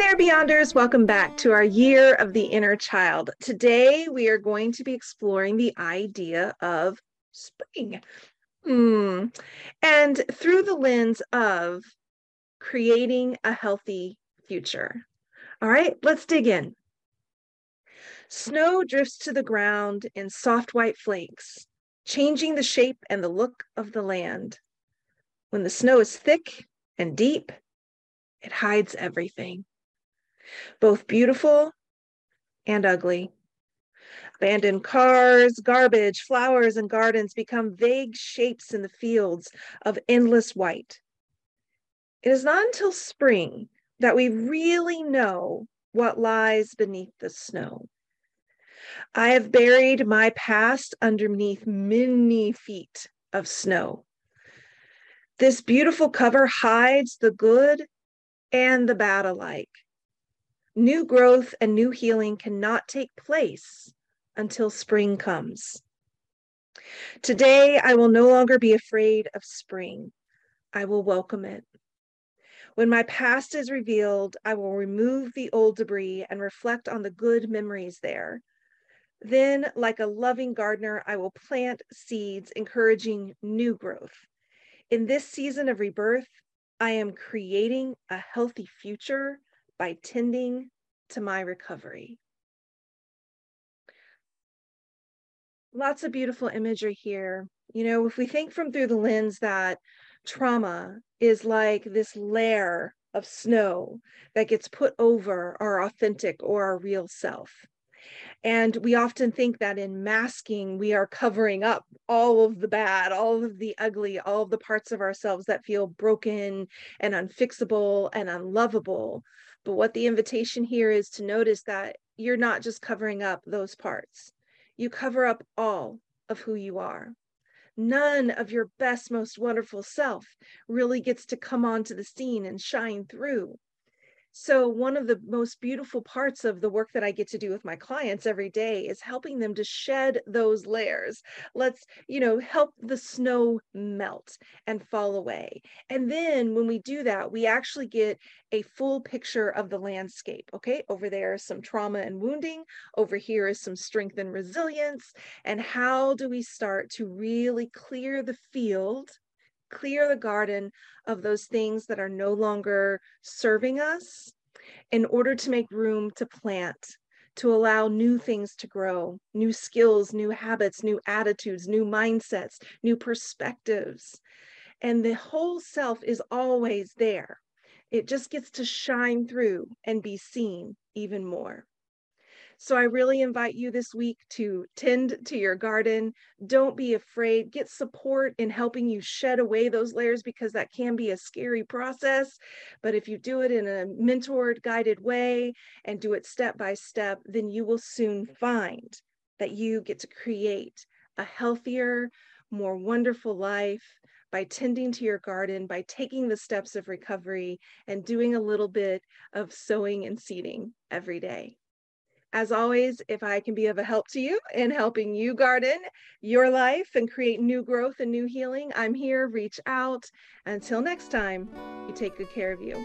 there, Beyonders. Welcome back to our Year of the Inner Child. Today, we are going to be exploring the idea of spring. Hmm. And through the lens of creating a healthy future. All right, let's dig in. Snow drifts to the ground in soft white flakes, changing the shape and the look of the land. When the snow is thick and deep, it hides everything both beautiful and ugly. Abandoned cars, garbage, flowers, and gardens become vague shapes in the fields of endless white. It is not until spring that we really know what lies beneath the snow. I have buried my past underneath many feet of snow. This beautiful cover hides the good and the bad alike. New growth and new healing cannot take place until spring comes. Today, I will no longer be afraid of spring. I will welcome it. When my past is revealed, I will remove the old debris and reflect on the good memories there. Then, like a loving gardener, I will plant seeds encouraging new growth. In this season of rebirth, I am creating a healthy future by tending to my recovery. Lots of beautiful imagery here. You know, if we think from through the lens that trauma is like this layer of snow that gets put over our authentic or our real self. And we often think that in masking, we are covering up all of the bad, all of the ugly, all of the parts of ourselves that feel broken and unfixable and unlovable. But what the invitation here is to notice that you're not just covering up those parts, you cover up all of who you are. None of your best, most wonderful self really gets to come onto the scene and shine through so, one of the most beautiful parts of the work that I get to do with my clients every day is helping them to shed those layers. Let's, you know, help the snow melt and fall away. And then when we do that, we actually get a full picture of the landscape. Okay, over there is some trauma and wounding, over here is some strength and resilience. And how do we start to really clear the field clear the garden of those things that are no longer serving us in order to make room to plant, to allow new things to grow, new skills, new habits, new attitudes, new mindsets, new perspectives. And the whole self is always there. It just gets to shine through and be seen even more. So I really invite you this week to tend to your garden. Don't be afraid. Get support in helping you shed away those layers because that can be a scary process. But if you do it in a mentored, guided way and do it step by step, then you will soon find that you get to create a healthier, more wonderful life by tending to your garden, by taking the steps of recovery and doing a little bit of sowing and seeding every day. As always, if I can be of a help to you in helping you garden your life and create new growth and new healing, I'm here. Reach out. Until next time, you take good care of you.